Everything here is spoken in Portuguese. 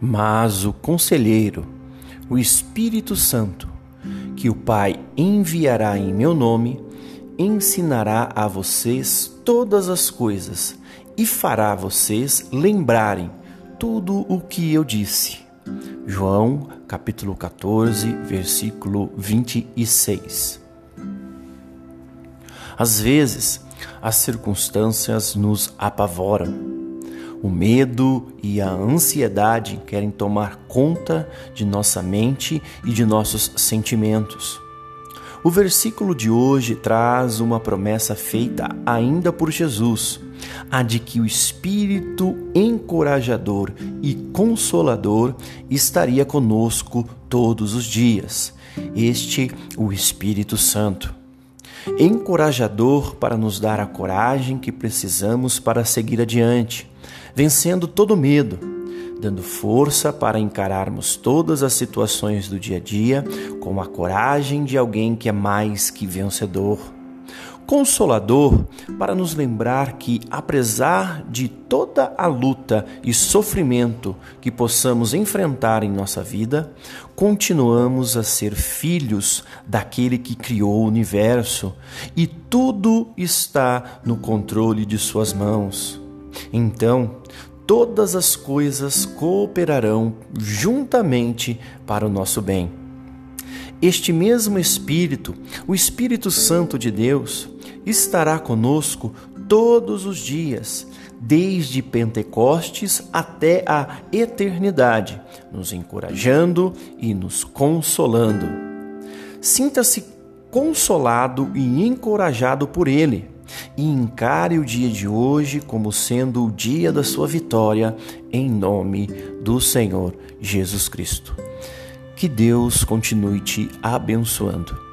Mas o Conselheiro, o Espírito Santo, que o Pai enviará em meu nome, ensinará a vocês todas as coisas e fará vocês lembrarem tudo o que eu disse. João, capítulo 14, versículo 26. Às vezes, as circunstâncias nos apavoram o medo e a ansiedade querem tomar conta de nossa mente e de nossos sentimentos. O versículo de hoje traz uma promessa feita ainda por Jesus, a de que o Espírito encorajador e consolador estaria conosco todos os dias. Este, o Espírito Santo. Encorajador para nos dar a coragem que precisamos para seguir adiante vencendo todo medo, dando força para encararmos todas as situações do dia a dia com a coragem de alguém que é mais que vencedor. Consolador para nos lembrar que, apesar de toda a luta e sofrimento que possamos enfrentar em nossa vida, continuamos a ser filhos daquele que criou o universo e tudo está no controle de Suas mãos. Então, todas as coisas cooperarão juntamente para o nosso bem. Este mesmo Espírito, o Espírito Santo de Deus, estará conosco todos os dias, desde Pentecostes até a eternidade, nos encorajando e nos consolando. Sinta-se consolado e encorajado por Ele e encare o dia de hoje como sendo o dia da sua vitória, em nome do Senhor Jesus Cristo. Que Deus continue te abençoando.